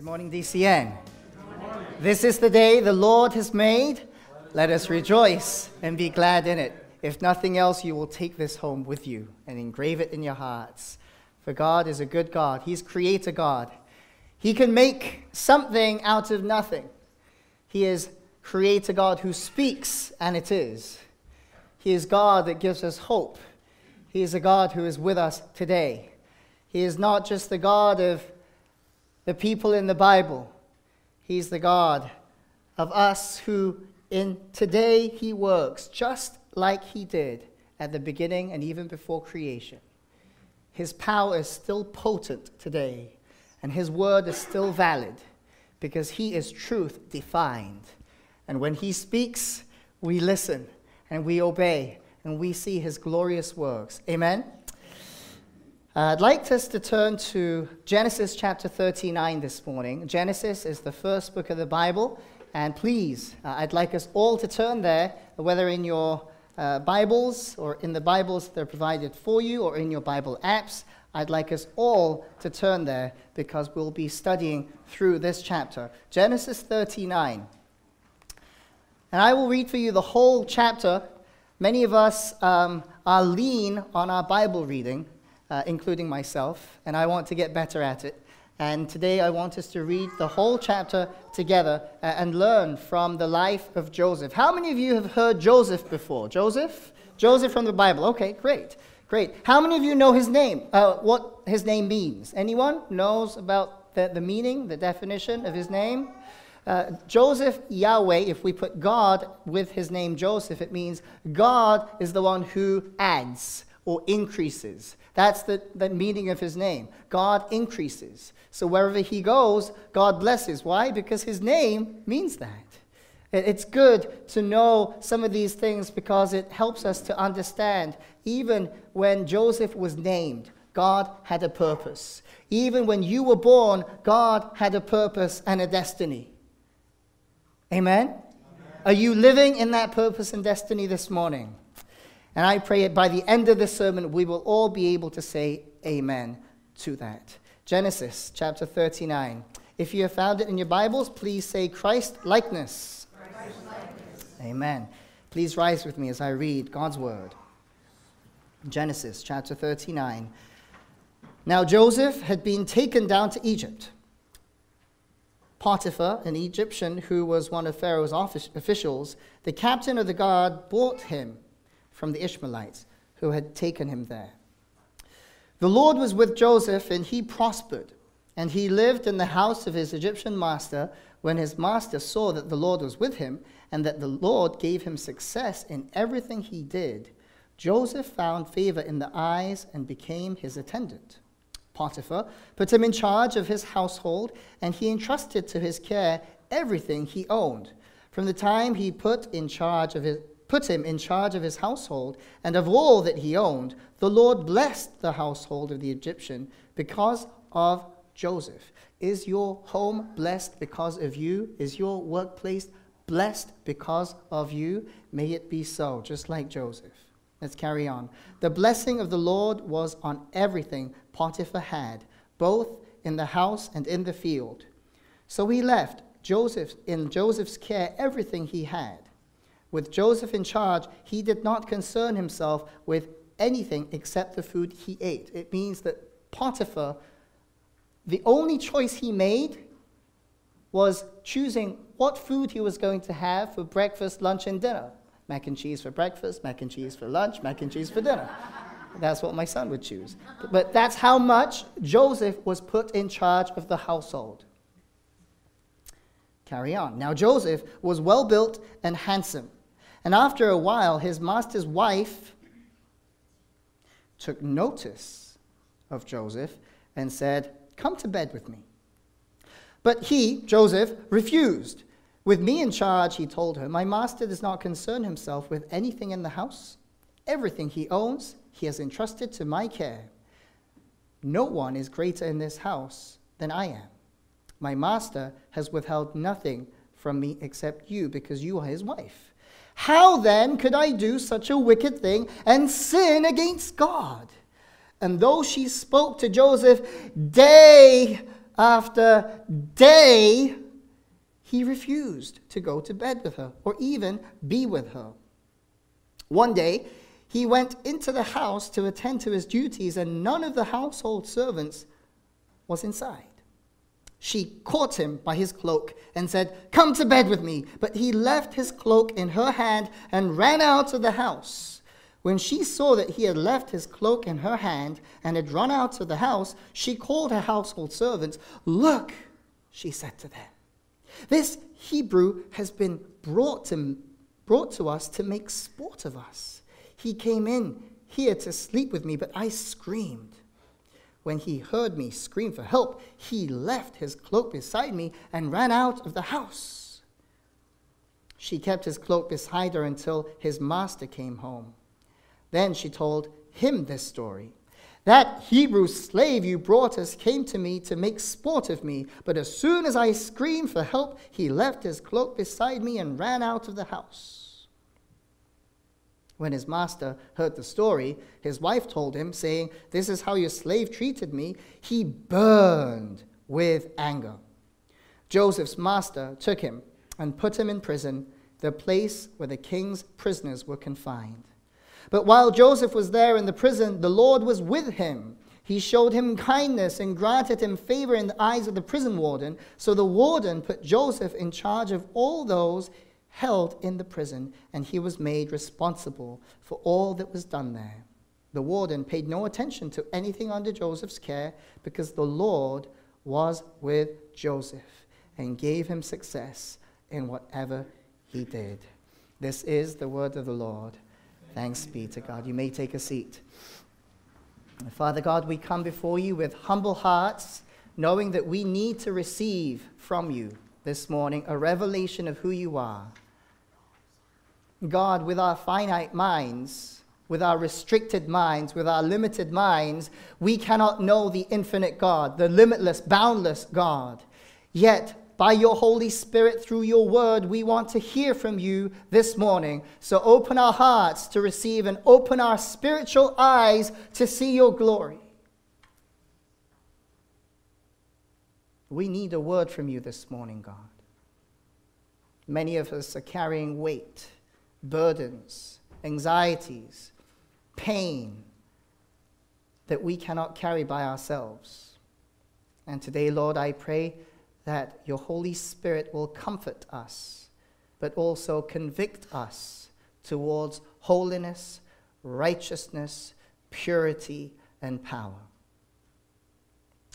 Good morning, DCN. This is the day the Lord has made. Let us rejoice and be glad in it. If nothing else, you will take this home with you and engrave it in your hearts. For God is a good God. He's creator God. He can make something out of nothing. He is creator God who speaks, and it is. He is God that gives us hope. He is a God who is with us today. He is not just the God of the people in the Bible, He's the God of us who in today He works just like He did at the beginning and even before creation. His power is still potent today, and His word is still valid because He is truth defined. And when He speaks, we listen and we obey and we see His glorious works. Amen? Uh, I'd like us to turn to Genesis chapter 39 this morning. Genesis is the first book of the Bible, and please, uh, I'd like us all to turn there, whether in your uh, Bibles or in the Bibles that are provided for you or in your Bible apps. I'd like us all to turn there because we'll be studying through this chapter. Genesis 39. And I will read for you the whole chapter. Many of us um, are lean on our Bible reading uh, including myself, and I want to get better at it. And today I want us to read the whole chapter together uh, and learn from the life of Joseph. How many of you have heard Joseph before? Joseph? Joseph from the Bible. Okay, great. Great. How many of you know his name? Uh, what his name means? Anyone knows about the, the meaning, the definition of his name? Uh, Joseph Yahweh, if we put God with his name Joseph, it means God is the one who adds or increases. That's the, the meaning of his name. God increases. So wherever he goes, God blesses. Why? Because his name means that. It's good to know some of these things because it helps us to understand. Even when Joseph was named, God had a purpose. Even when you were born, God had a purpose and a destiny. Amen? Amen? Are you living in that purpose and destiny this morning? And I pray that by the end of this sermon, we will all be able to say amen to that. Genesis chapter 39. If you have found it in your Bibles, please say Christ likeness. Christ likeness. Amen. Please rise with me as I read God's word. Genesis chapter 39. Now Joseph had been taken down to Egypt. Potiphar, an Egyptian who was one of Pharaoh's officials, the captain of the guard, bought him from the Ishmaelites who had taken him there. The Lord was with Joseph, and he prospered, and he lived in the house of his Egyptian master when his master saw that the Lord was with him, and that the Lord gave him success in everything he did. Joseph found favor in the eyes and became his attendant. Potiphar put him in charge of his household, and he entrusted to his care everything he owned. From the time he put in charge of his, put him in charge of his household and of all that he owned, the Lord blessed the household of the Egyptian because of Joseph. Is your home blessed because of you? Is your workplace blessed because of you? May it be so, just like Joseph. Let's carry on. The blessing of the Lord was on everything Potiphar had, both in the house and in the field. So he left Joseph in Joseph's care everything he had. With Joseph in charge, he did not concern himself with anything except the food he ate. It means that Potiphar, the only choice he made was choosing what food he was going to have for breakfast, lunch, and dinner. Mac and cheese for breakfast, mac and cheese for lunch, mac and cheese for dinner. That's what my son would choose. But that's how much Joseph was put in charge of the household. Carry on. Now, Joseph was well built and handsome. And after a while, his master's wife took notice of Joseph and said, Come to bed with me. But he, Joseph, refused. With me in charge, he told her, My master does not concern himself with anything in the house. Everything he owns, he has entrusted to my care. No one is greater in this house than I am. My master has withheld nothing from me except you, because you are his wife. How then could I do such a wicked thing and sin against God? And though she spoke to Joseph day after day, he refused to go to bed with her or even be with her. One day, he went into the house to attend to his duties, and none of the household servants was inside. She caught him by his cloak and said, Come to bed with me. But he left his cloak in her hand and ran out of the house. When she saw that he had left his cloak in her hand and had run out of the house, she called her household servants. Look, she said to them, this Hebrew has been brought to, brought to us to make sport of us. He came in here to sleep with me, but I screamed. When he heard me scream for help, he left his cloak beside me and ran out of the house. She kept his cloak beside her until his master came home. Then she told him this story. That Hebrew slave you brought us came to me to make sport of me, but as soon as I screamed for help, he left his cloak beside me and ran out of the house. When his master heard the story, his wife told him, saying, This is how your slave treated me. He burned with anger. Joseph's master took him and put him in prison, the place where the king's prisoners were confined. But while Joseph was there in the prison, the Lord was with him. He showed him kindness and granted him favor in the eyes of the prison warden. So the warden put Joseph in charge of all those held in the prison, and he was made responsible for all that was done there. The warden paid no attention to anything under Joseph's care because the Lord was with Joseph and gave him success in whatever he did. This is the word of the Lord. Thanks be to God. You may take a seat. Father God, we come before you with humble hearts, knowing that we need to receive from you this morning a revelation of who you are. God, with our finite minds, with our restricted minds, with our limited minds, we cannot know the infinite God, the limitless, boundless God. Yet, by your Holy Spirit through your word, we want to hear from you this morning. So open our hearts to receive and open our spiritual eyes to see your glory. We need a word from you this morning, God. Many of us are carrying weight, burdens, anxieties, pain that we cannot carry by ourselves. And today, Lord, I pray that your Holy Spirit will comfort us, but also convict us towards holiness, righteousness, purity, and power.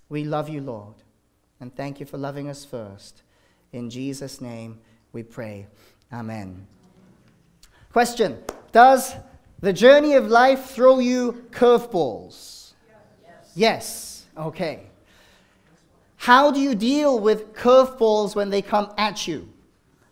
We love you, Lord, and thank you for loving us first. In Jesus' name we pray. Amen. Question Does the journey of life throw you curveballs? Yes. yes. Okay. How do you deal with curveballs when they come at you?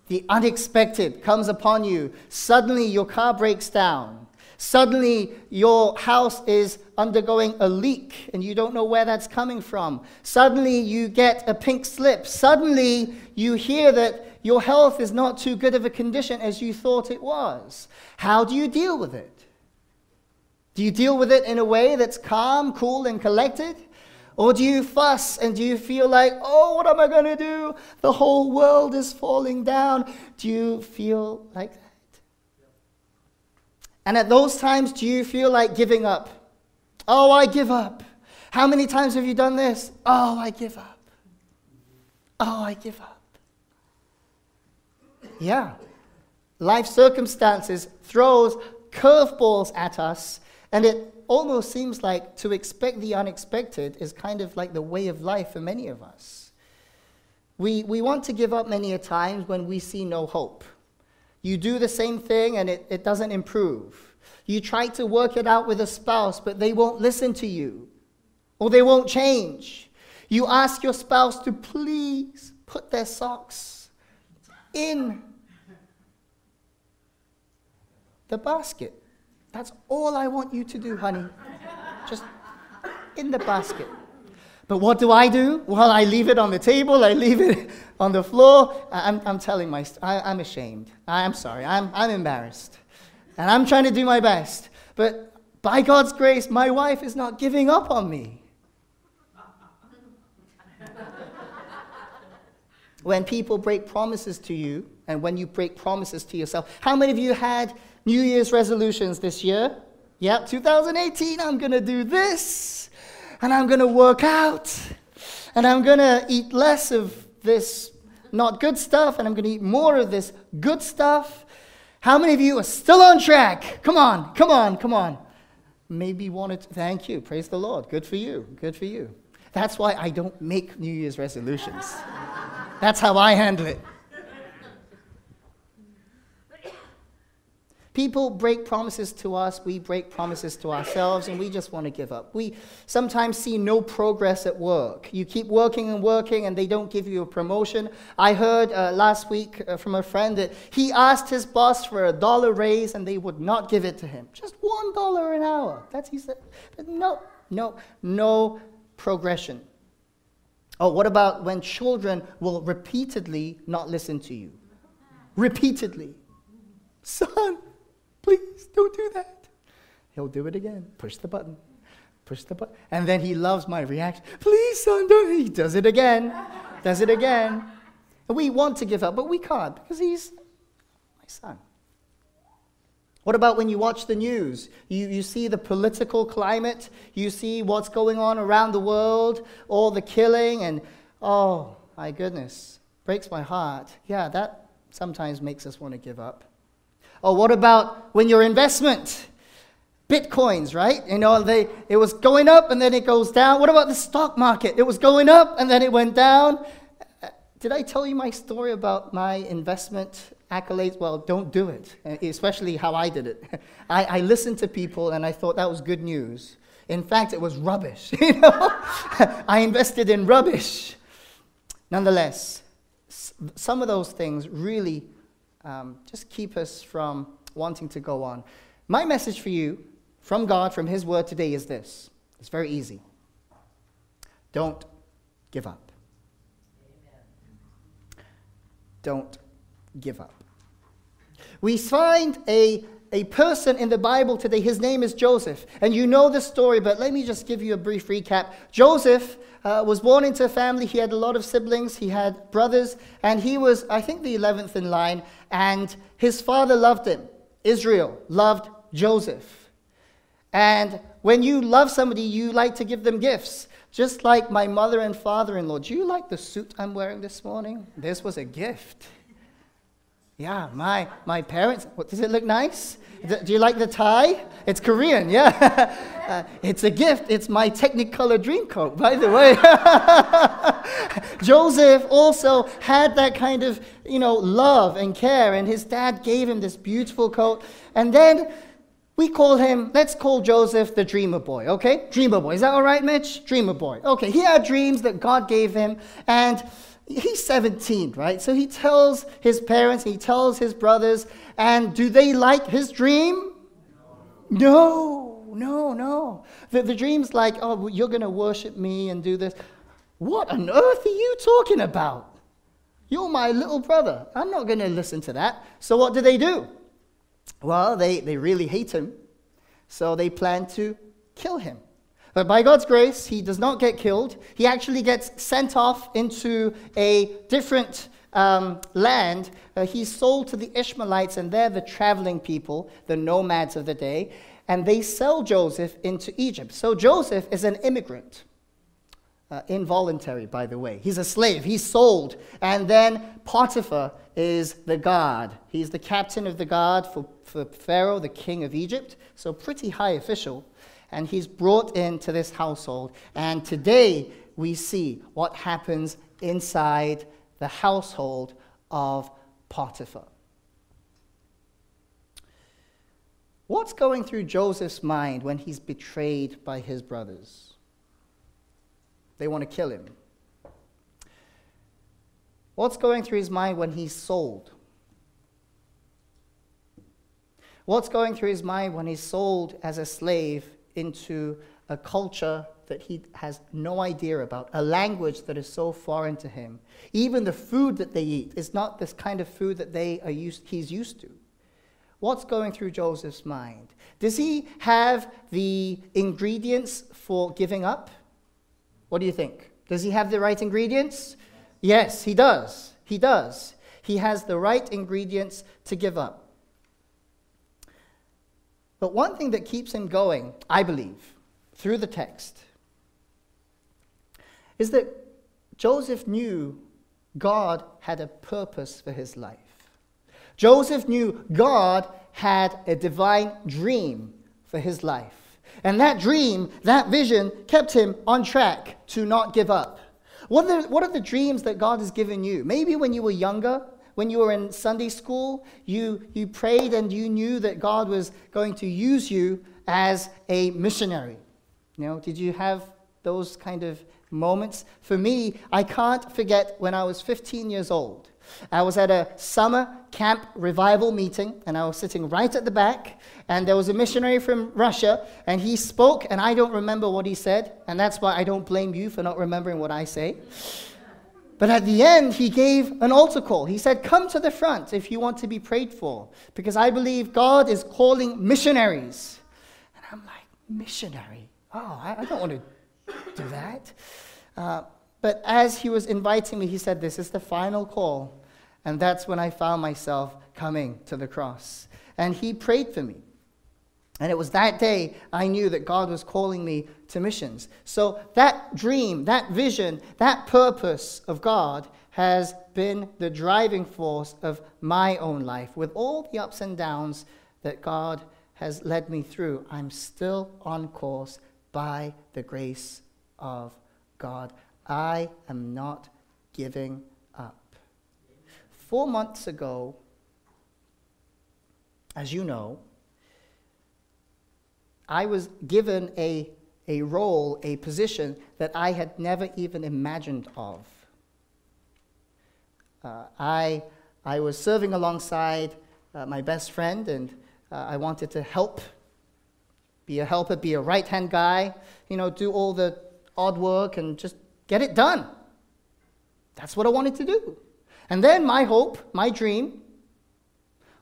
The unexpected comes upon you. Suddenly, your car breaks down. Suddenly, your house is undergoing a leak and you don't know where that's coming from. Suddenly, you get a pink slip. Suddenly, you hear that your health is not too good of a condition as you thought it was. How do you deal with it? Do you deal with it in a way that's calm, cool, and collected? Or do you fuss and do you feel like, oh, what am I going to do? The whole world is falling down. Do you feel like that? And at those times, do you feel like giving up? Oh, I give up. How many times have you done this? Oh, I give up. Oh, I give up. Yeah. Life circumstances throws curveballs at us, and it almost seems like to expect the unexpected is kind of like the way of life for many of us. We, we want to give up many a times when we see no hope. You do the same thing and it, it doesn't improve. You try to work it out with a spouse, but they won't listen to you or they won't change. You ask your spouse to please put their socks in the basket. That's all I want you to do, honey. Just in the basket. But what do I do? Well, I leave it on the table, I leave it on the floor. I'm, I'm telling my, I, am ashamed. I'm sorry, I'm, I'm embarrassed. And I'm trying to do my best. But by God's grace, my wife is not giving up on me. When people break promises to you and when you break promises to yourself. How many of you had New Year's resolutions this year? Yep, 2018, I'm going to do this, and I'm going to work out, and I'm going to eat less of this not good stuff, and I'm going to eat more of this good stuff. How many of you are still on track? Come on, come on, come on. Maybe wanted to thank you. Praise the Lord. Good for you. Good for you. That's why I don't make New Year's resolutions. That's how I handle it. People break promises to us, we break promises to ourselves, and we just want to give up. We sometimes see no progress at work. You keep working and working, and they don't give you a promotion. I heard uh, last week uh, from a friend that he asked his boss for a dollar raise, and they would not give it to him. Just one dollar an hour. That's he said. No, no, no progression. Oh, what about when children will repeatedly not listen to you? Repeatedly. Son, Please don't do that. He'll do it again. Push the button. Push the button. And then he loves my reaction. Please, son, don't. He does it again. Does it again. we want to give up, but we can't because he's my son. What about when you watch the news? You, you see the political climate, you see what's going on around the world, all the killing, and oh my goodness, breaks my heart. Yeah, that sometimes makes us want to give up. Or what about when your investment? Bitcoins, right? You know, they, it was going up and then it goes down. What about the stock market? It was going up and then it went down. Uh, did I tell you my story about my investment accolades? Well, don't do it, especially how I did it. I, I listened to people and I thought that was good news. In fact, it was rubbish. You know, I invested in rubbish. Nonetheless, some of those things really um, just keep us from wanting to go on. My message for you from God, from His Word today is this it's very easy. Don't give up. Amen. Don't give up. We find a, a person in the Bible today. His name is Joseph. And you know the story, but let me just give you a brief recap. Joseph uh, was born into a family. He had a lot of siblings, he had brothers, and he was, I think, the 11th in line. And his father loved him. Israel loved Joseph. And when you love somebody, you like to give them gifts. Just like my mother and father in law. Do you like the suit I'm wearing this morning? This was a gift. Yeah, my, my parents, what, does it look nice? Do you like the tie? It's Korean, yeah. uh, it's a gift. It's my Technicolor dream coat, by the way. Joseph also had that kind of, you know, love and care, and his dad gave him this beautiful coat. And then we call him, let's call Joseph the dreamer boy, okay? Dreamer boy. Is that all right, Mitch? Dreamer boy. Okay, he had dreams that God gave him, and he's 17, right? So he tells his parents, he tells his brothers, and do they like his dream? No, no, no. The, the dream's like, oh, you're going to worship me and do this. What on earth are you talking about? You're my little brother. I'm not going to listen to that. So what do they do? Well, they, they really hate him. So they plan to kill him. But by God's grace, he does not get killed. He actually gets sent off into a different um, land. Uh, he's sold to the Ishmaelites, and they're the traveling people, the nomads of the day. And they sell Joseph into Egypt. So Joseph is an immigrant. Uh, involuntary, by the way. He's a slave. He's sold. And then Potiphar is the guard. He's the captain of the guard for, for Pharaoh, the king of Egypt. So, pretty high official and he's brought into this household. And today we see what happens inside the household of Potiphar. What's going through Joseph's mind when he's betrayed by his brothers? They want to kill him. What's going through his mind when he's sold? What's going through his mind when he's sold as a slave into a culture that he has no idea about, a language that is so foreign to him. Even the food that they eat is not this kind of food that they are used, he's used to. What's going through Joseph's mind? Does he have the ingredients for giving up? What do you think? Does he have the right ingredients? Yes, he does. He does. He has the right ingredients to give up. But one thing that keeps him going, I believe, through the text, is that Joseph knew God had a purpose for his life. Joseph knew God had a divine dream for his life. And that dream, that vision, kept him on track to not give up. What are, the, what are the dreams that God has given you? Maybe when you were younger, when you were in Sunday school, you, you prayed and you knew that God was going to use you as a missionary. You know, did you have those kind of moments? For me, I can't forget when I was 15 years old. I was at a summer camp revival meeting, and I was sitting right at the back, and there was a missionary from Russia, and he spoke, and I don't remember what he said, and that's why I don't blame you for not remembering what I say. But at the end, he gave an altar call. He said, Come to the front if you want to be prayed for, because I believe God is calling missionaries. And I'm like, Missionary? Oh, I, I don't want to do that. Uh, but as he was inviting me, he said, This is the final call. And that's when I found myself coming to the cross. And he prayed for me. And it was that day I knew that God was calling me to missions. So that dream, that vision, that purpose of God has been the driving force of my own life. With all the ups and downs that God has led me through, I'm still on course by the grace of God. I am not giving up. Four months ago, as you know, I was given a, a role, a position that I had never even imagined of. Uh, I, I was serving alongside uh, my best friend, and uh, I wanted to help, be a helper, be a right hand guy, you know, do all the odd work and just Get it done. That's what I wanted to do. And then my hope, my dream,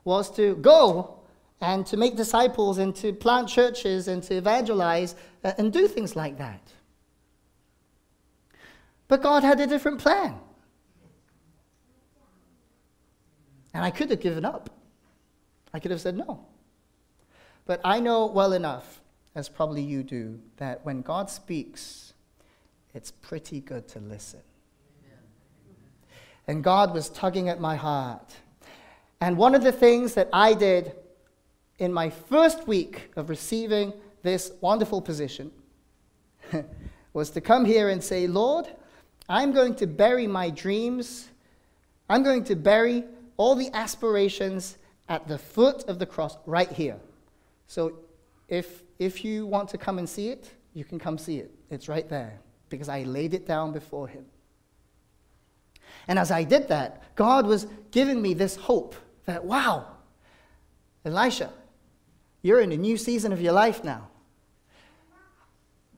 was to go and to make disciples and to plant churches and to evangelize uh, and do things like that. But God had a different plan. And I could have given up. I could have said no. But I know well enough, as probably you do, that when God speaks, it's pretty good to listen. And God was tugging at my heart. And one of the things that I did in my first week of receiving this wonderful position was to come here and say, Lord, I'm going to bury my dreams. I'm going to bury all the aspirations at the foot of the cross right here. So if, if you want to come and see it, you can come see it. It's right there because I laid it down before him. And as I did that, God was giving me this hope that, wow, Elisha, you're in a new season of your life now.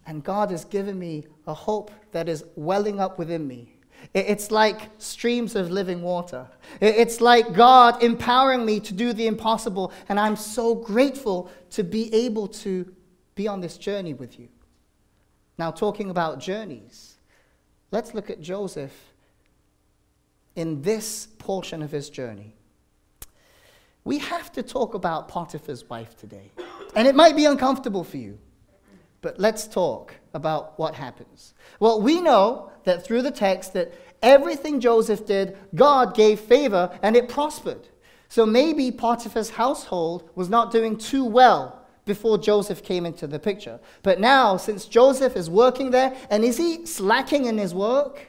And God has given me a hope that is welling up within me. It's like streams of living water. It's like God empowering me to do the impossible. And I'm so grateful to be able to be on this journey with you. Now, talking about journeys, let's look at Joseph in this portion of his journey. We have to talk about Potiphar's wife today. And it might be uncomfortable for you, but let's talk about what happens. Well, we know that through the text that everything Joseph did, God gave favor and it prospered. So maybe Potiphar's household was not doing too well before Joseph came into the picture. But now, since Joseph is working there, and is he slacking in his work?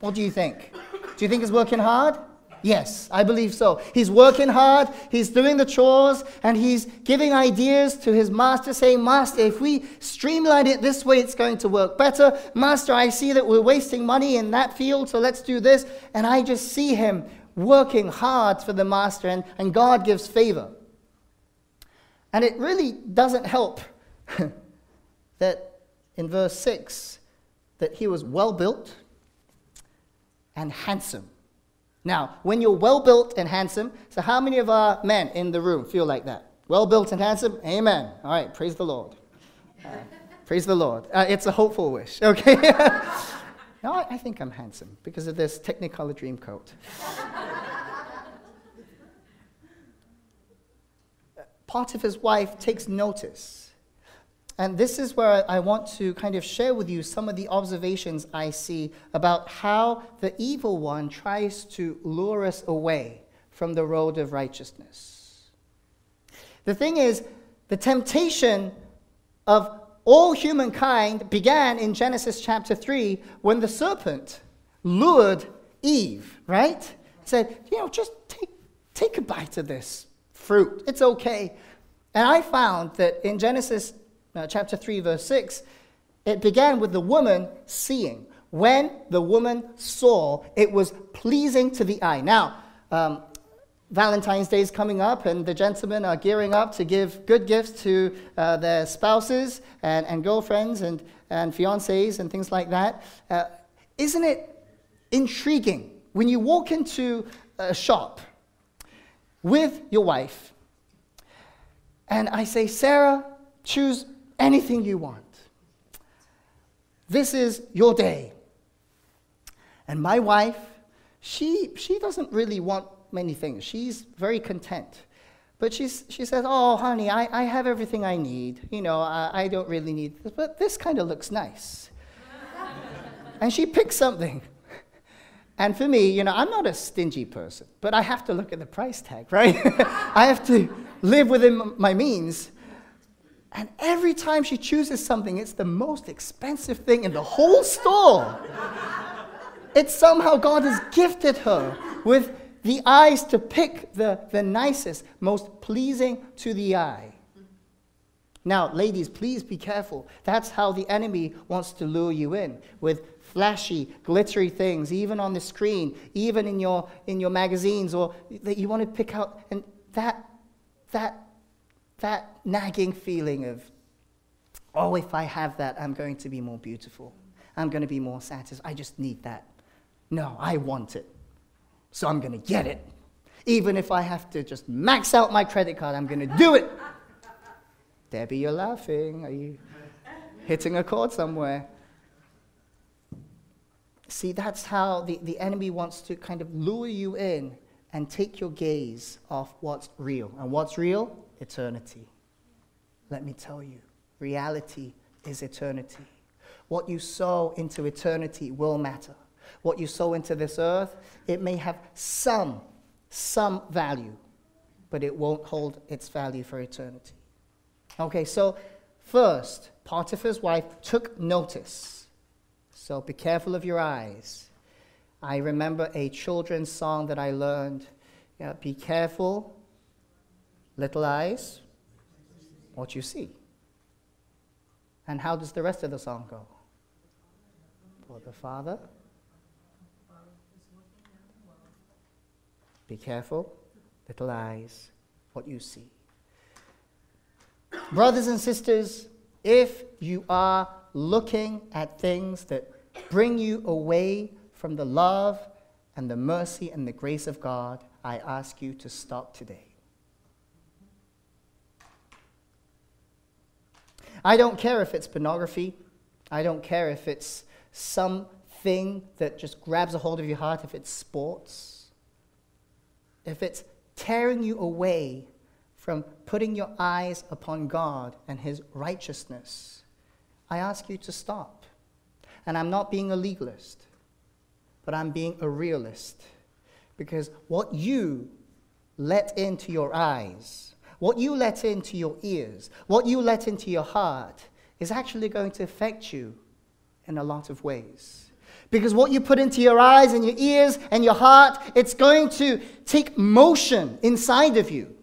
What do you think? Do you think he's working hard? Yes, I believe so. He's working hard, he's doing the chores, and he's giving ideas to his master, saying, Master, if we streamline it this way, it's going to work better. Master, I see that we're wasting money in that field, so let's do this. And I just see him working hard for the master, and, and God gives favor. And it really doesn't help that in verse 6 that he was well built and handsome. Now, when you're well built and handsome, so how many of our men in the room feel like that? Well built and handsome? Amen. All right, praise the Lord. Uh, praise the Lord. Uh, it's a hopeful wish, okay? No, I, I think I'm handsome because of this Technicolor dream coat. Potiphar's wife takes notice. And this is where I want to kind of share with you some of the observations I see about how the evil one tries to lure us away from the road of righteousness. The thing is, the temptation of all humankind began in Genesis chapter 3 when the serpent lured Eve, right? Said, you know, just take, take a bite of this fruit. It's okay. And I found that in Genesis uh, chapter 3, verse 6, it began with the woman seeing. When the woman saw, it was pleasing to the eye. Now, um, Valentine's Day is coming up, and the gentlemen are gearing up to give good gifts to uh, their spouses and, and girlfriends and, and fiancés and things like that. Uh, isn't it intriguing when you walk into a shop with your wife and I say, Sarah, choose anything you want. This is your day. And my wife, she, she doesn't really want many things. She's very content. But she's, she says, Oh, honey, I, I have everything I need. You know, I, I don't really need this, but this kind of looks nice. and she picks something. And for me, you know, I'm not a stingy person, but I have to look at the price tag, right? I have to live within my means. And every time she chooses something, it's the most expensive thing in the whole store. it's somehow God has gifted her with the eyes to pick the, the nicest, most pleasing to the eye. Now, ladies, please be careful. That's how the enemy wants to lure you in with flashy, glittery things, even on the screen, even in your, in your magazines, or that you want to pick out. And that, that, that nagging feeling of, oh, if I have that, I'm going to be more beautiful. I'm going to be more satisfied. I just need that. No, I want it. So I'm going to get it. Even if I have to just max out my credit card, I'm going to do it. Debbie, you're laughing. Are you hitting a chord somewhere? See, that's how the, the enemy wants to kind of lure you in and take your gaze off what's real. And what's real? Eternity. Let me tell you, reality is eternity. What you sow into eternity will matter. What you sow into this earth, it may have some, some value, but it won't hold its value for eternity. Okay, so first, Potiphar's wife took notice so be careful of your eyes. I remember a children's song that I learned. Be careful, little eyes, what you see. And how does the rest of the song go? For the Father. Be careful, little eyes, what you see. Brothers and sisters, if you are looking at things that bring you away from the love and the mercy and the grace of God, I ask you to stop today. I don't care if it's pornography. I don't care if it's something that just grabs a hold of your heart, if it's sports, if it's tearing you away from putting your eyes upon God and His righteousness. I ask you to stop. And I'm not being a legalist, but I'm being a realist. Because what you let into your eyes, what you let into your ears, what you let into your heart is actually going to affect you in a lot of ways. Because what you put into your eyes and your ears and your heart, it's going to take motion inside of you.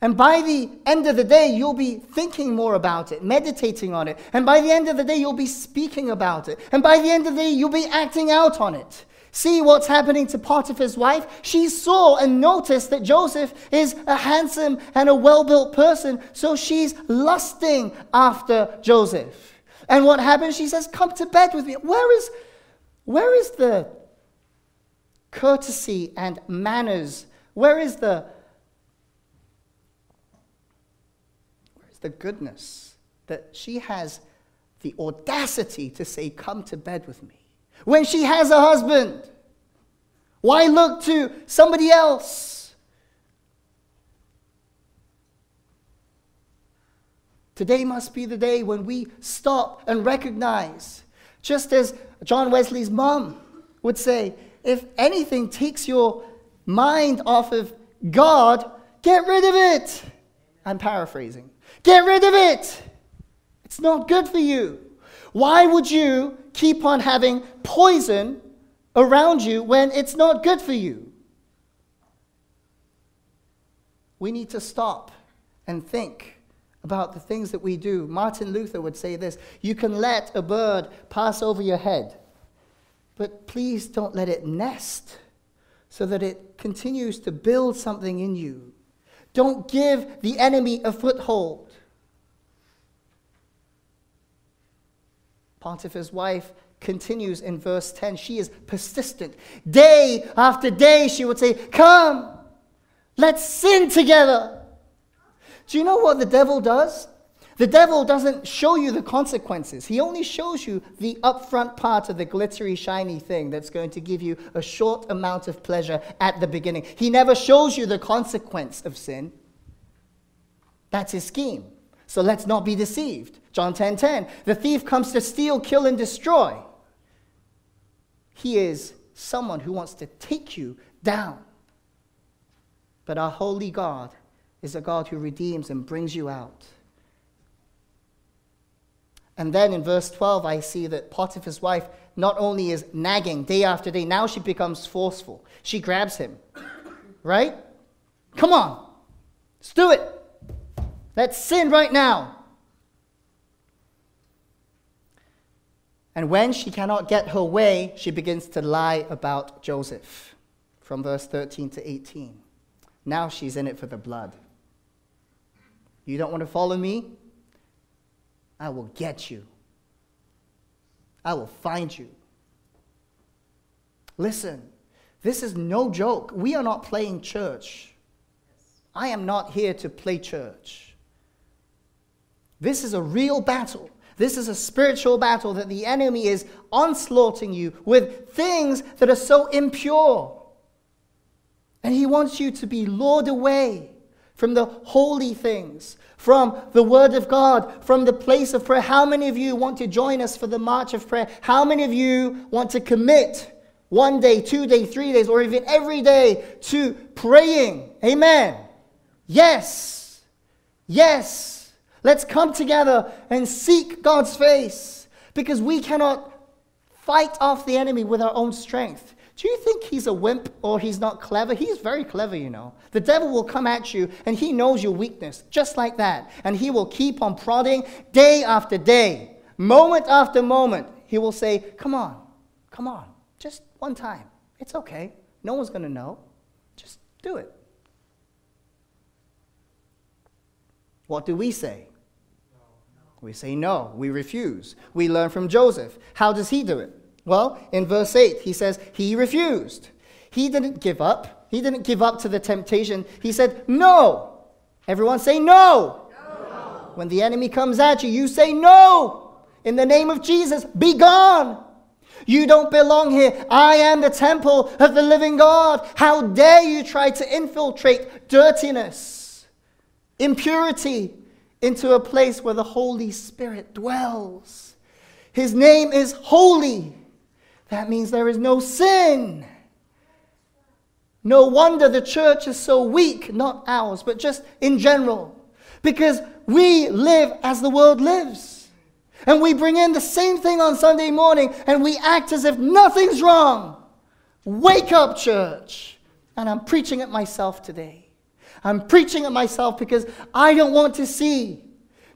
And by the end of the day, you'll be thinking more about it, meditating on it. And by the end of the day, you'll be speaking about it. And by the end of the day, you'll be acting out on it. See what's happening to Potiphar's wife? She saw and noticed that Joseph is a handsome and a well built person, so she's lusting after Joseph. And what happens? She says, Come to bed with me. Where is, where is the courtesy and manners? Where is the where is the goodness that she has the audacity to say, Come to bed with me. When she has a husband? Why look to somebody else? Today must be the day when we stop and recognize, just as John Wesley's mom would say, if anything takes your mind off of God, get rid of it. I'm paraphrasing. Get rid of it. It's not good for you. Why would you keep on having poison around you when it's not good for you? We need to stop and think about the things that we do. Martin Luther would say this You can let a bird pass over your head, but please don't let it nest so that it continues to build something in you. Don't give the enemy a foothold. Potiphar's wife continues in verse 10. She is persistent. Day after day, she would say, Come, let's sin together. Do you know what the devil does? The devil doesn't show you the consequences. He only shows you the upfront part of the glittery, shiny thing that's going to give you a short amount of pleasure at the beginning. He never shows you the consequence of sin. That's his scheme. So let's not be deceived. John 10:10. 10, 10, the thief comes to steal, kill and destroy. He is someone who wants to take you down. But our holy God is a God who redeems and brings you out. And then in verse 12, I see that Potiphar's wife not only is nagging day after day, now she becomes forceful. She grabs him. Right? Come on, let's do it. Let's sin right now. And when she cannot get her way, she begins to lie about Joseph from verse 13 to 18. Now she's in it for the blood. You don't want to follow me? I will get you. I will find you. Listen, this is no joke. We are not playing church. I am not here to play church. This is a real battle. This is a spiritual battle that the enemy is onslaughting you with things that are so impure. And he wants you to be lured away from the holy things, from the Word of God, from the place of prayer. How many of you want to join us for the march of prayer? How many of you want to commit one day, two days, three days, or even every day to praying? Amen. Yes. Yes. Let's come together and seek God's face because we cannot fight off the enemy with our own strength. Do you think he's a wimp or he's not clever? He's very clever, you know. The devil will come at you and he knows your weakness, just like that. And he will keep on prodding day after day, moment after moment. He will say, Come on, come on, just one time. It's okay. No one's going to know. Just do it. What do we say? We say no. We refuse. We learn from Joseph. How does he do it? Well, in verse 8, he says, He refused. He didn't give up. He didn't give up to the temptation. He said, No. Everyone say no. no. When the enemy comes at you, you say no. In the name of Jesus, be gone. You don't belong here. I am the temple of the living God. How dare you try to infiltrate dirtiness, impurity into a place where the Holy Spirit dwells? His name is holy. That means there is no sin. No wonder the church is so weak, not ours, but just in general. Because we live as the world lives. And we bring in the same thing on Sunday morning and we act as if nothing's wrong. Wake up, church. And I'm preaching it myself today. I'm preaching at myself because I don't want to see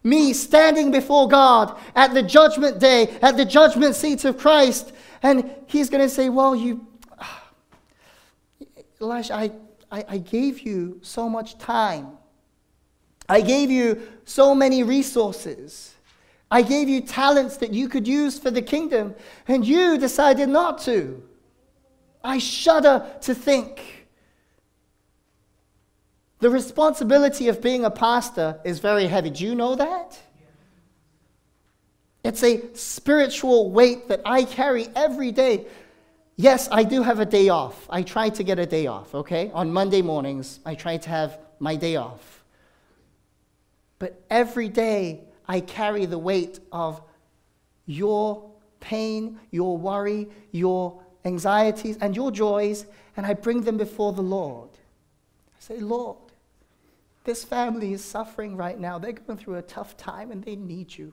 me standing before God at the judgment day, at the judgment seat of Christ, and he's going to say, Well, you, Elisha, I, I, I gave you so much time. I gave you so many resources. I gave you talents that you could use for the kingdom, and you decided not to. I shudder to think. The responsibility of being a pastor is very heavy. Do you know that? It's a spiritual weight that I carry every day. Yes, I do have a day off. I try to get a day off, okay? On Monday mornings, I try to have my day off. But every day, I carry the weight of your pain, your worry, your anxieties, and your joys, and I bring them before the Lord. I say, Lord, this family is suffering right now. They're going through a tough time and they need you.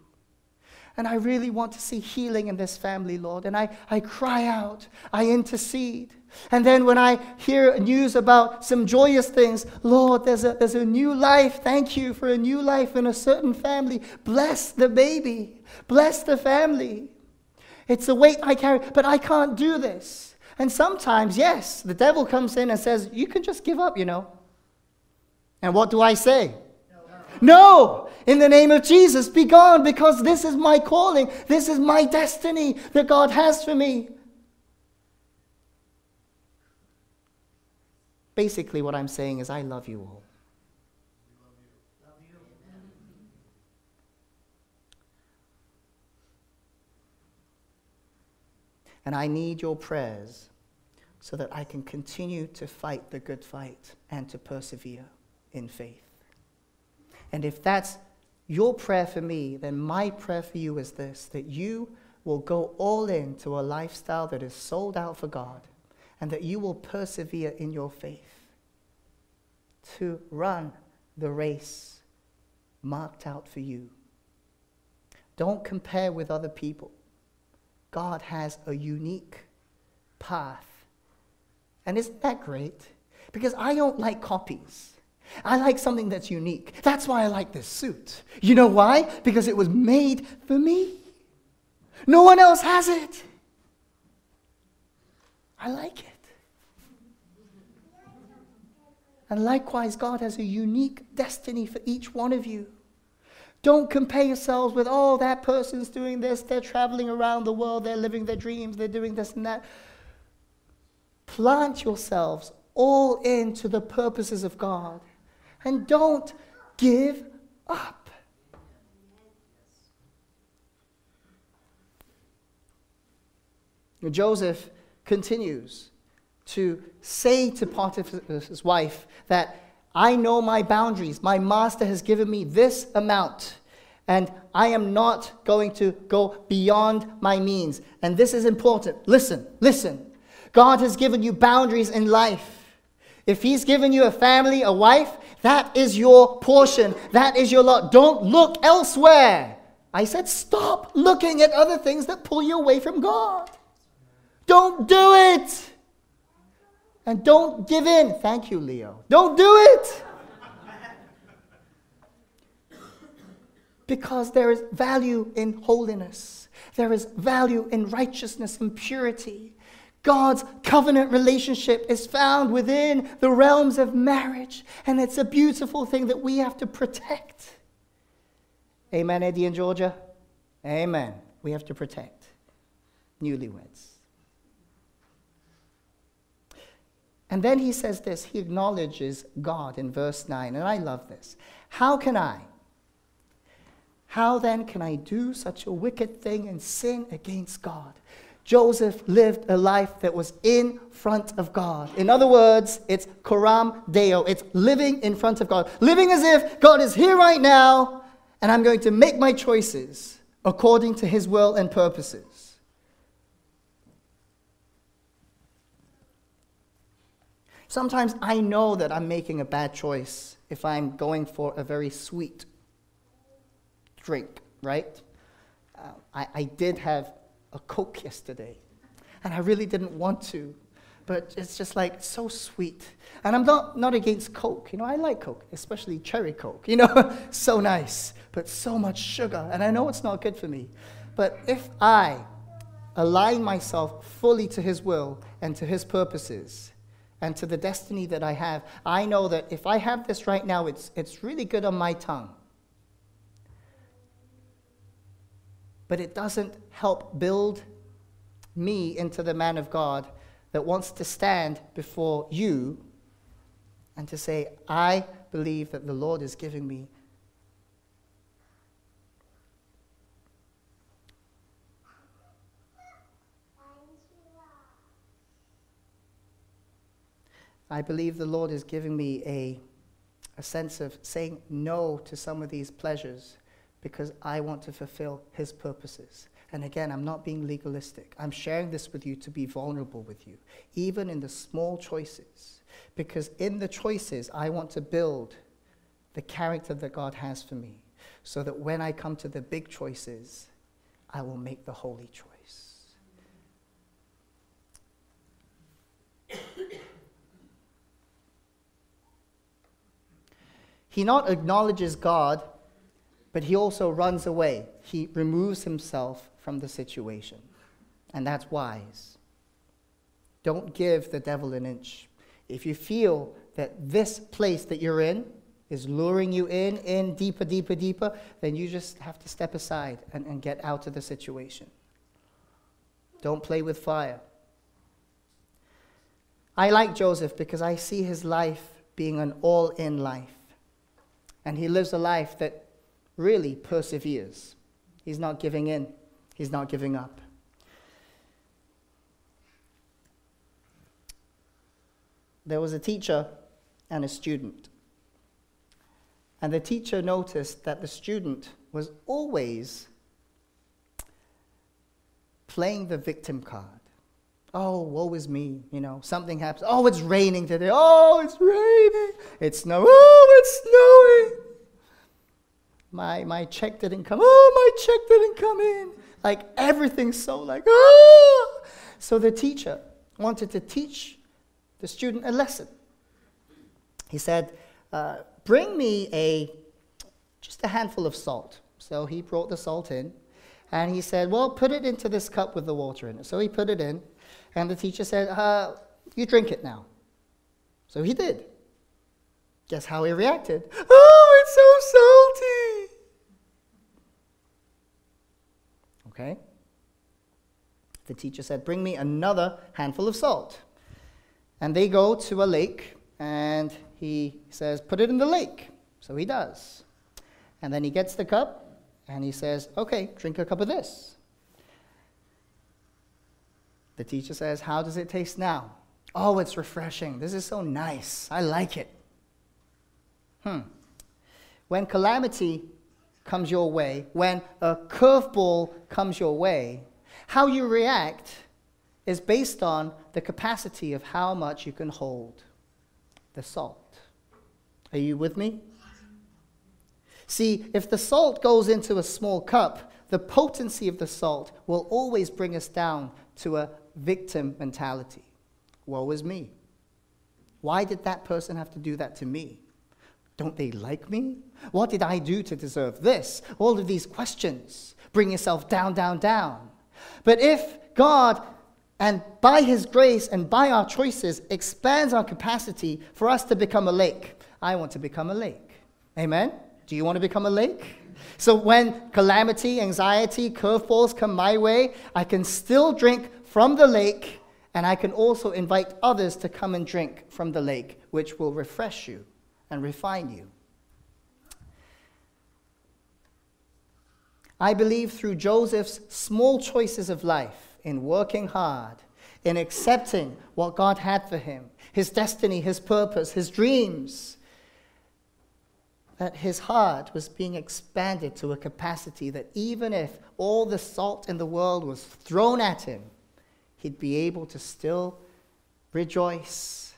And I really want to see healing in this family, Lord. And I, I cry out, I intercede. And then when I hear news about some joyous things, Lord, there's a, there's a new life. Thank you for a new life in a certain family. Bless the baby, bless the family. It's a weight I carry, but I can't do this. And sometimes, yes, the devil comes in and says, You can just give up, you know. And what do I say? No, in the name of Jesus, be gone because this is my calling. This is my destiny that God has for me. Basically, what I'm saying is, I love you all. And I need your prayers so that I can continue to fight the good fight and to persevere in faith. And if that's your prayer for me, then my prayer for you is this that you will go all in to a lifestyle that is sold out for God and that you will persevere in your faith to run the race marked out for you. Don't compare with other people. God has a unique path. And isn't that great? Because I don't like copies. I like something that's unique. That's why I like this suit. You know why? Because it was made for me. No one else has it. I like it. And likewise, God has a unique destiny for each one of you. Don't compare yourselves with, oh, that person's doing this, they're traveling around the world, they're living their dreams, they're doing this and that. Plant yourselves all into the purposes of God and don't give up. Joseph continues to say to Potiphar's wife that I know my boundaries. My master has given me this amount, and I am not going to go beyond my means. And this is important. Listen, listen. God has given you boundaries in life. If He's given you a family, a wife, that is your portion. That is your lot. Don't look elsewhere. I said, stop looking at other things that pull you away from God. Don't do it. And don't give in. Thank you, Leo. Don't do it. Because there is value in holiness, there is value in righteousness and purity. God's covenant relationship is found within the realms of marriage, and it's a beautiful thing that we have to protect. Amen, Eddie and Georgia? Amen. We have to protect newlyweds. And then he says this he acknowledges God in verse 9, and I love this. How can I? How then can I do such a wicked thing and sin against God? Joseph lived a life that was in front of God. In other words, it's coram deo. It's living in front of God. Living as if God is here right now, and I'm going to make my choices according to his will and purposes. Sometimes I know that I'm making a bad choice if I'm going for a very sweet drink, right? Uh, I, I did have a Coke yesterday, and I really didn't want to, but it's just like so sweet. And I'm not, not against Coke. You know, I like Coke, especially cherry Coke. You know, so nice, but so much sugar. And I know it's not good for me. But if I align myself fully to His will and to His purposes and to the destiny that I have, I know that if I have this right now, it's, it's really good on my tongue. but it doesn't help build me into the man of God that wants to stand before you and to say, I believe that the Lord is giving me. I believe the Lord is giving me a, a sense of saying no to some of these pleasures because I want to fulfill His purposes. And again, I'm not being legalistic. I'm sharing this with you to be vulnerable with you, even in the small choices. Because in the choices, I want to build the character that God has for me so that when I come to the big choices, I will make the holy choice. he not acknowledges God, but he also runs away. He removes himself from the situation. And that's wise. Don't give the devil an inch. If you feel that this place that you're in is luring you in, in deeper, deeper, deeper, then you just have to step aside and, and get out of the situation. Don't play with fire. I like Joseph because I see his life being an all in life. And he lives a life that really perseveres. He's not giving in, he's not giving up. There was a teacher and a student. And the teacher noticed that the student was always playing the victim card. Oh, woe is me, you know, something happens. Oh, it's raining today. Oh, it's raining. It's snow. Oh, it's snowing. My, my check didn't come. Oh, my check didn't come in. Like everything's so like, oh. So the teacher wanted to teach the student a lesson. He said, uh, bring me a, just a handful of salt. So he brought the salt in. And he said, well, put it into this cup with the water in it. So he put it in. And the teacher said, uh, You drink it now. So he did. Guess how he reacted? Oh, it's so salty. Okay? The teacher said, Bring me another handful of salt. And they go to a lake, and he says, Put it in the lake. So he does. And then he gets the cup, and he says, Okay, drink a cup of this. The teacher says, How does it taste now? Oh, it's refreshing. This is so nice. I like it. Hmm. When calamity comes your way, when a curveball comes your way, how you react is based on the capacity of how much you can hold the salt. Are you with me? See, if the salt goes into a small cup, the potency of the salt will always bring us down to a victim mentality. Woe is me. Why did that person have to do that to me? Don't they like me? What did I do to deserve this? All of these questions. Bring yourself down, down, down. But if God, and by His grace and by our choices, expands our capacity for us to become a lake, I want to become a lake. Amen? Do you want to become a lake? So when calamity, anxiety, curveballs come my way, I can still drink from the lake, and I can also invite others to come and drink from the lake, which will refresh you and refine you. I believe through Joseph's small choices of life, in working hard, in accepting what God had for him, his destiny, his purpose, his dreams, that his heart was being expanded to a capacity that even if all the salt in the world was thrown at him, he'd be able to still rejoice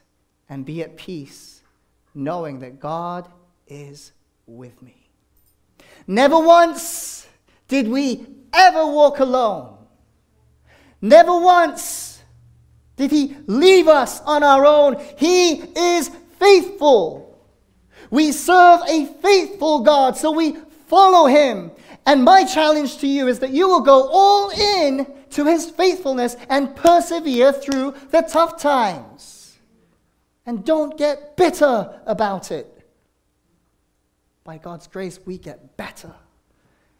and be at peace, knowing that God is with me. Never once did we ever walk alone. Never once did he leave us on our own. He is faithful. We serve a faithful God, so we follow him. And my challenge to you is that you will go all in to his faithfulness and persevere through the tough times. And don't get bitter about it. By God's grace, we get better.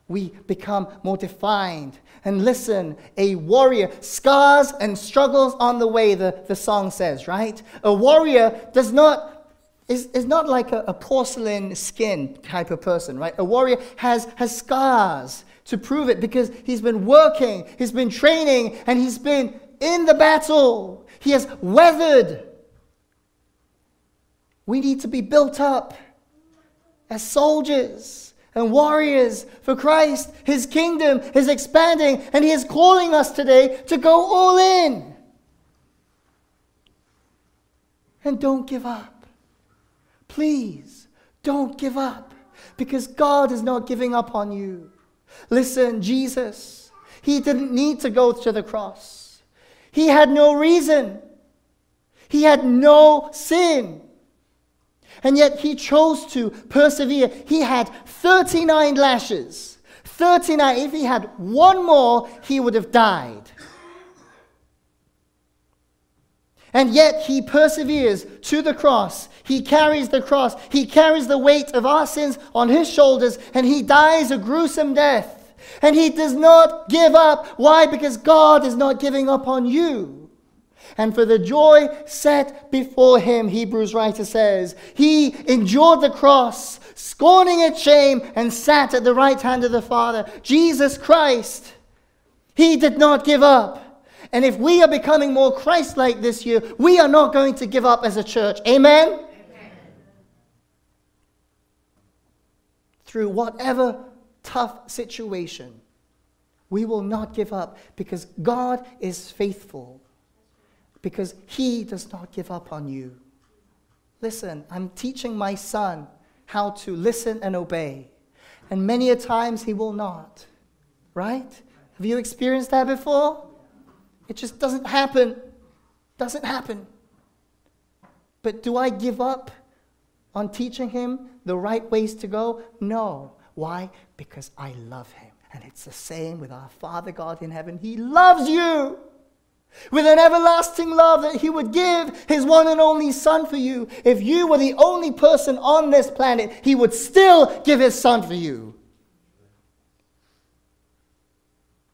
We become more defined. And listen, a warrior, scars and struggles on the way, the, the song says, right? A warrior does not is, is not like a, a porcelain skin type of person, right? A warrior has, has scars to prove it because he's been working, he's been training, and he's been in the battle. He has weathered We need to be built up as soldiers and warriors for Christ. His kingdom is expanding, and He is calling us today to go all in. And don't give up. Please, don't give up because God is not giving up on you. Listen, Jesus, He didn't need to go to the cross, He had no reason, He had no sin. And yet he chose to persevere. He had 39 lashes. 39. If he had one more, he would have died. And yet he perseveres to the cross. He carries the cross. He carries the weight of our sins on his shoulders, and he dies a gruesome death. And he does not give up. Why? Because God is not giving up on you. And for the joy set before him, Hebrews writer says, he endured the cross, scorning its shame, and sat at the right hand of the Father. Jesus Christ, he did not give up. And if we are becoming more Christ like this year, we are not going to give up as a church. Amen? Amen? Through whatever tough situation, we will not give up because God is faithful because He does not give up on you. Listen, I'm teaching my son how to listen and obey. And many a times he will not. Right? Have you experienced that before? It just doesn't happen. Doesn't happen. But do I give up on teaching him the right ways to go? No. Why? Because I love him. And it's the same with our Father God in heaven. He loves you with an everlasting love that he would give his one and only son for you. If you were the only person on this planet, he would still give his son for you.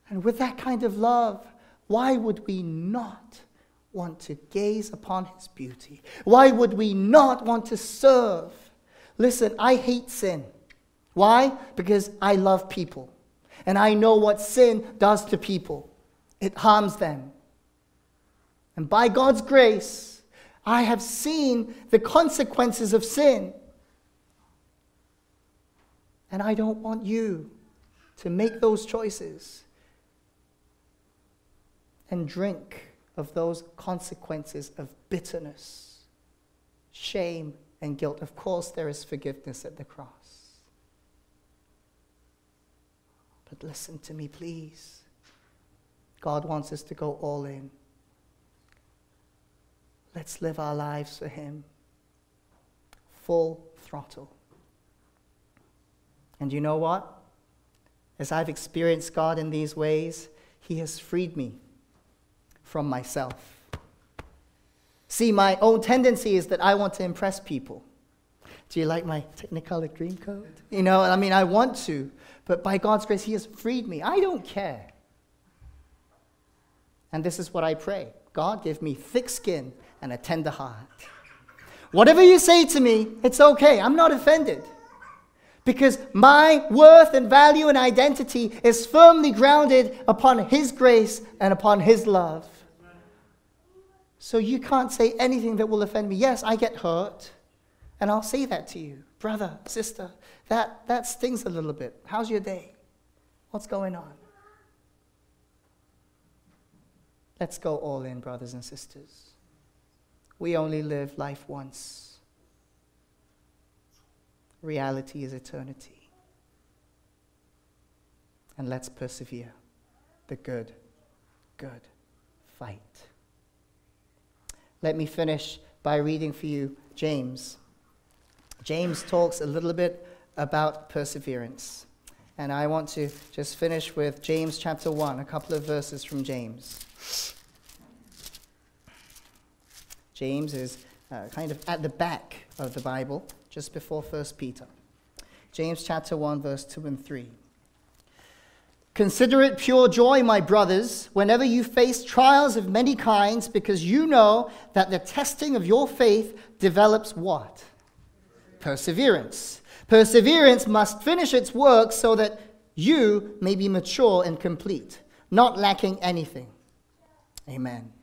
And with that kind of love, why would we not want to gaze upon his beauty? Why would we not want to serve? Listen, I hate sin. Why? Because I love people. And I know what sin does to people. It harms them. And by God's grace, I have seen the consequences of sin. And I don't want you to make those choices and drink of those consequences of bitterness, shame, and guilt. Of course, there is forgiveness at the cross. But listen to me, please. God wants us to go all in. Let's live our lives for Him. Full throttle. And you know what? As I've experienced God in these ways, He has freed me from myself. See, my own tendency is that I want to impress people. Do you like my Technicolor dream coat? You know, I mean, I want to, but by God's grace, He has freed me. I don't care. And this is what I pray God, give me thick skin and a tender heart. Whatever you say to me, it's okay. I'm not offended. Because my worth and value and identity is firmly grounded upon His grace and upon His love. So you can't say anything that will offend me. Yes, I get hurt, and I'll say that to you. Brother, sister, that, that stings a little bit. How's your day? What's going on? Let's go all in, brothers and sisters. We only live life once. Reality is eternity. And let's persevere the good, good fight. Let me finish by reading for you James. James talks a little bit about perseverance. And I want to just finish with James chapter 1, a couple of verses from James. James is uh, kind of at the back of the Bible, just before 1 Peter. James chapter 1, verse 2 and 3. Consider it pure joy, my brothers, whenever you face trials of many kinds, because you know that the testing of your faith develops what? Perseverance. Perseverance must finish its work so that you may be mature and complete, not lacking anything. Amen.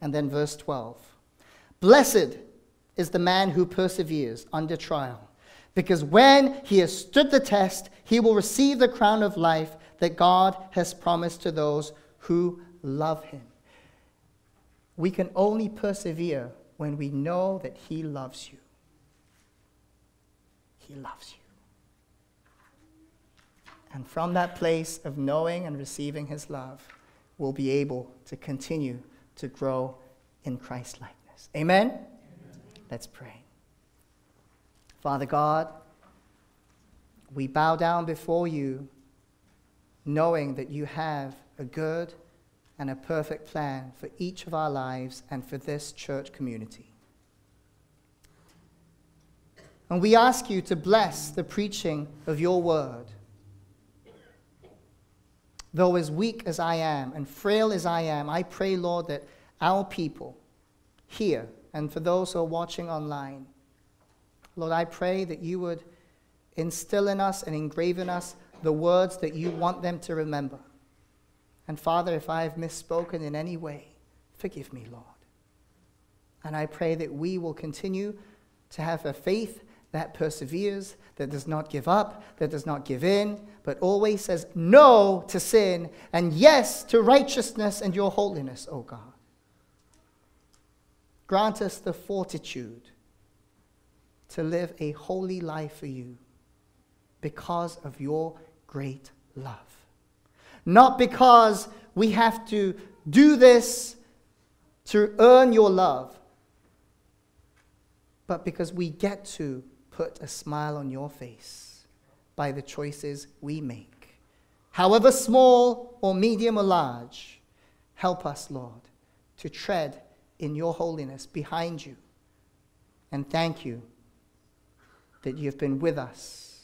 And then verse 12. Blessed is the man who perseveres under trial, because when he has stood the test, he will receive the crown of life that God has promised to those who love him. We can only persevere when we know that he loves you. He loves you. And from that place of knowing and receiving his love, we'll be able to continue to grow in Christ likeness. Amen? Amen? Let's pray. Father God, we bow down before you, knowing that you have a good and a perfect plan for each of our lives and for this church community. And we ask you to bless the preaching of your word. Though as weak as I am and frail as I am, I pray, Lord, that our people here and for those who are watching online, Lord, I pray that you would instill in us and engrave in us the words that you want them to remember. And Father, if I have misspoken in any way, forgive me, Lord. And I pray that we will continue to have a faith that perseveres, that does not give up, that does not give in, but always says no to sin and yes to righteousness and your holiness, O God. Grant us the fortitude to live a holy life for you because of your great love. Not because we have to do this to earn your love, but because we get to put a smile on your face by the choices we make. However small or medium or large, help us, Lord, to tread in your holiness behind you. And thank you that you have been with us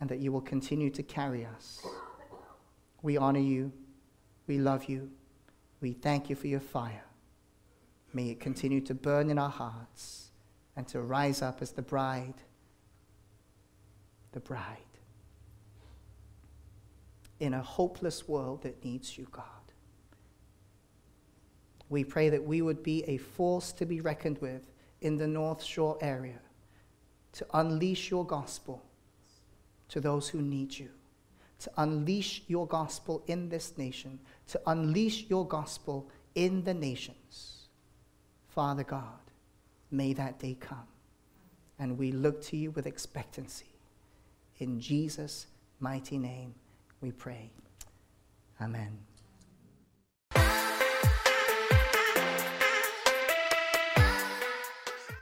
and that you will continue to carry us. We honor you. We love you. We thank you for your fire. May it continue to burn in our hearts and to rise up as the bride. The bride. In a hopeless world that needs you, God. We pray that we would be a force to be reckoned with in the North Shore area to unleash your gospel to those who need you, to unleash your gospel in this nation, to unleash your gospel in the nations. Father God, May that day come. And we look to you with expectancy. In Jesus' mighty name we pray. Amen.